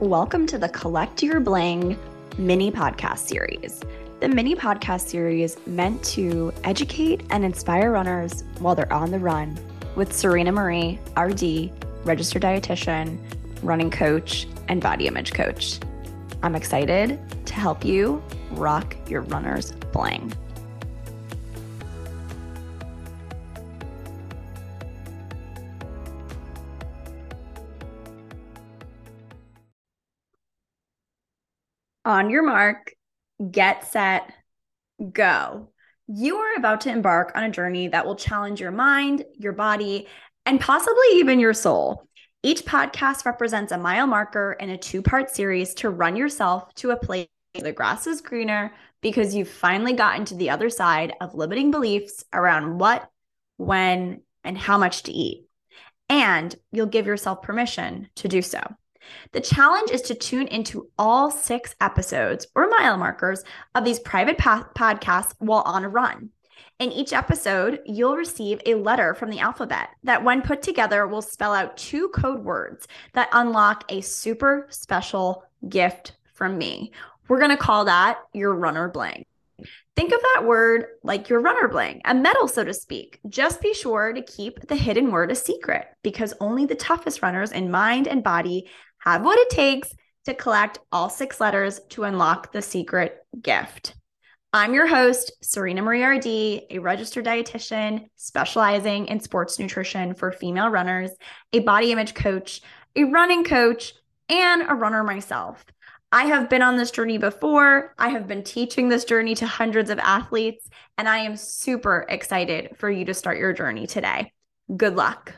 Welcome to the Collect Your Bling mini podcast series. The mini podcast series meant to educate and inspire runners while they're on the run with Serena Marie, RD, registered dietitian, running coach, and body image coach. I'm excited to help you rock your runner's bling. On your mark, get set, go. You are about to embark on a journey that will challenge your mind, your body, and possibly even your soul. Each podcast represents a mile marker in a two part series to run yourself to a place where the grass is greener because you've finally gotten to the other side of limiting beliefs around what, when, and how much to eat. And you'll give yourself permission to do so. The challenge is to tune into all six episodes or mile markers of these private podcasts while on a run. In each episode, you'll receive a letter from the alphabet that, when put together, will spell out two code words that unlock a super special gift from me. We're going to call that your runner blank. Think of that word like your runner bling, a medal, so to speak. Just be sure to keep the hidden word a secret because only the toughest runners in mind and body have what it takes to collect all six letters to unlock the secret gift. I'm your host, Serena Marie RD, a registered dietitian specializing in sports nutrition for female runners, a body image coach, a running coach, and a runner myself. I have been on this journey before. I have been teaching this journey to hundreds of athletes, and I am super excited for you to start your journey today. Good luck.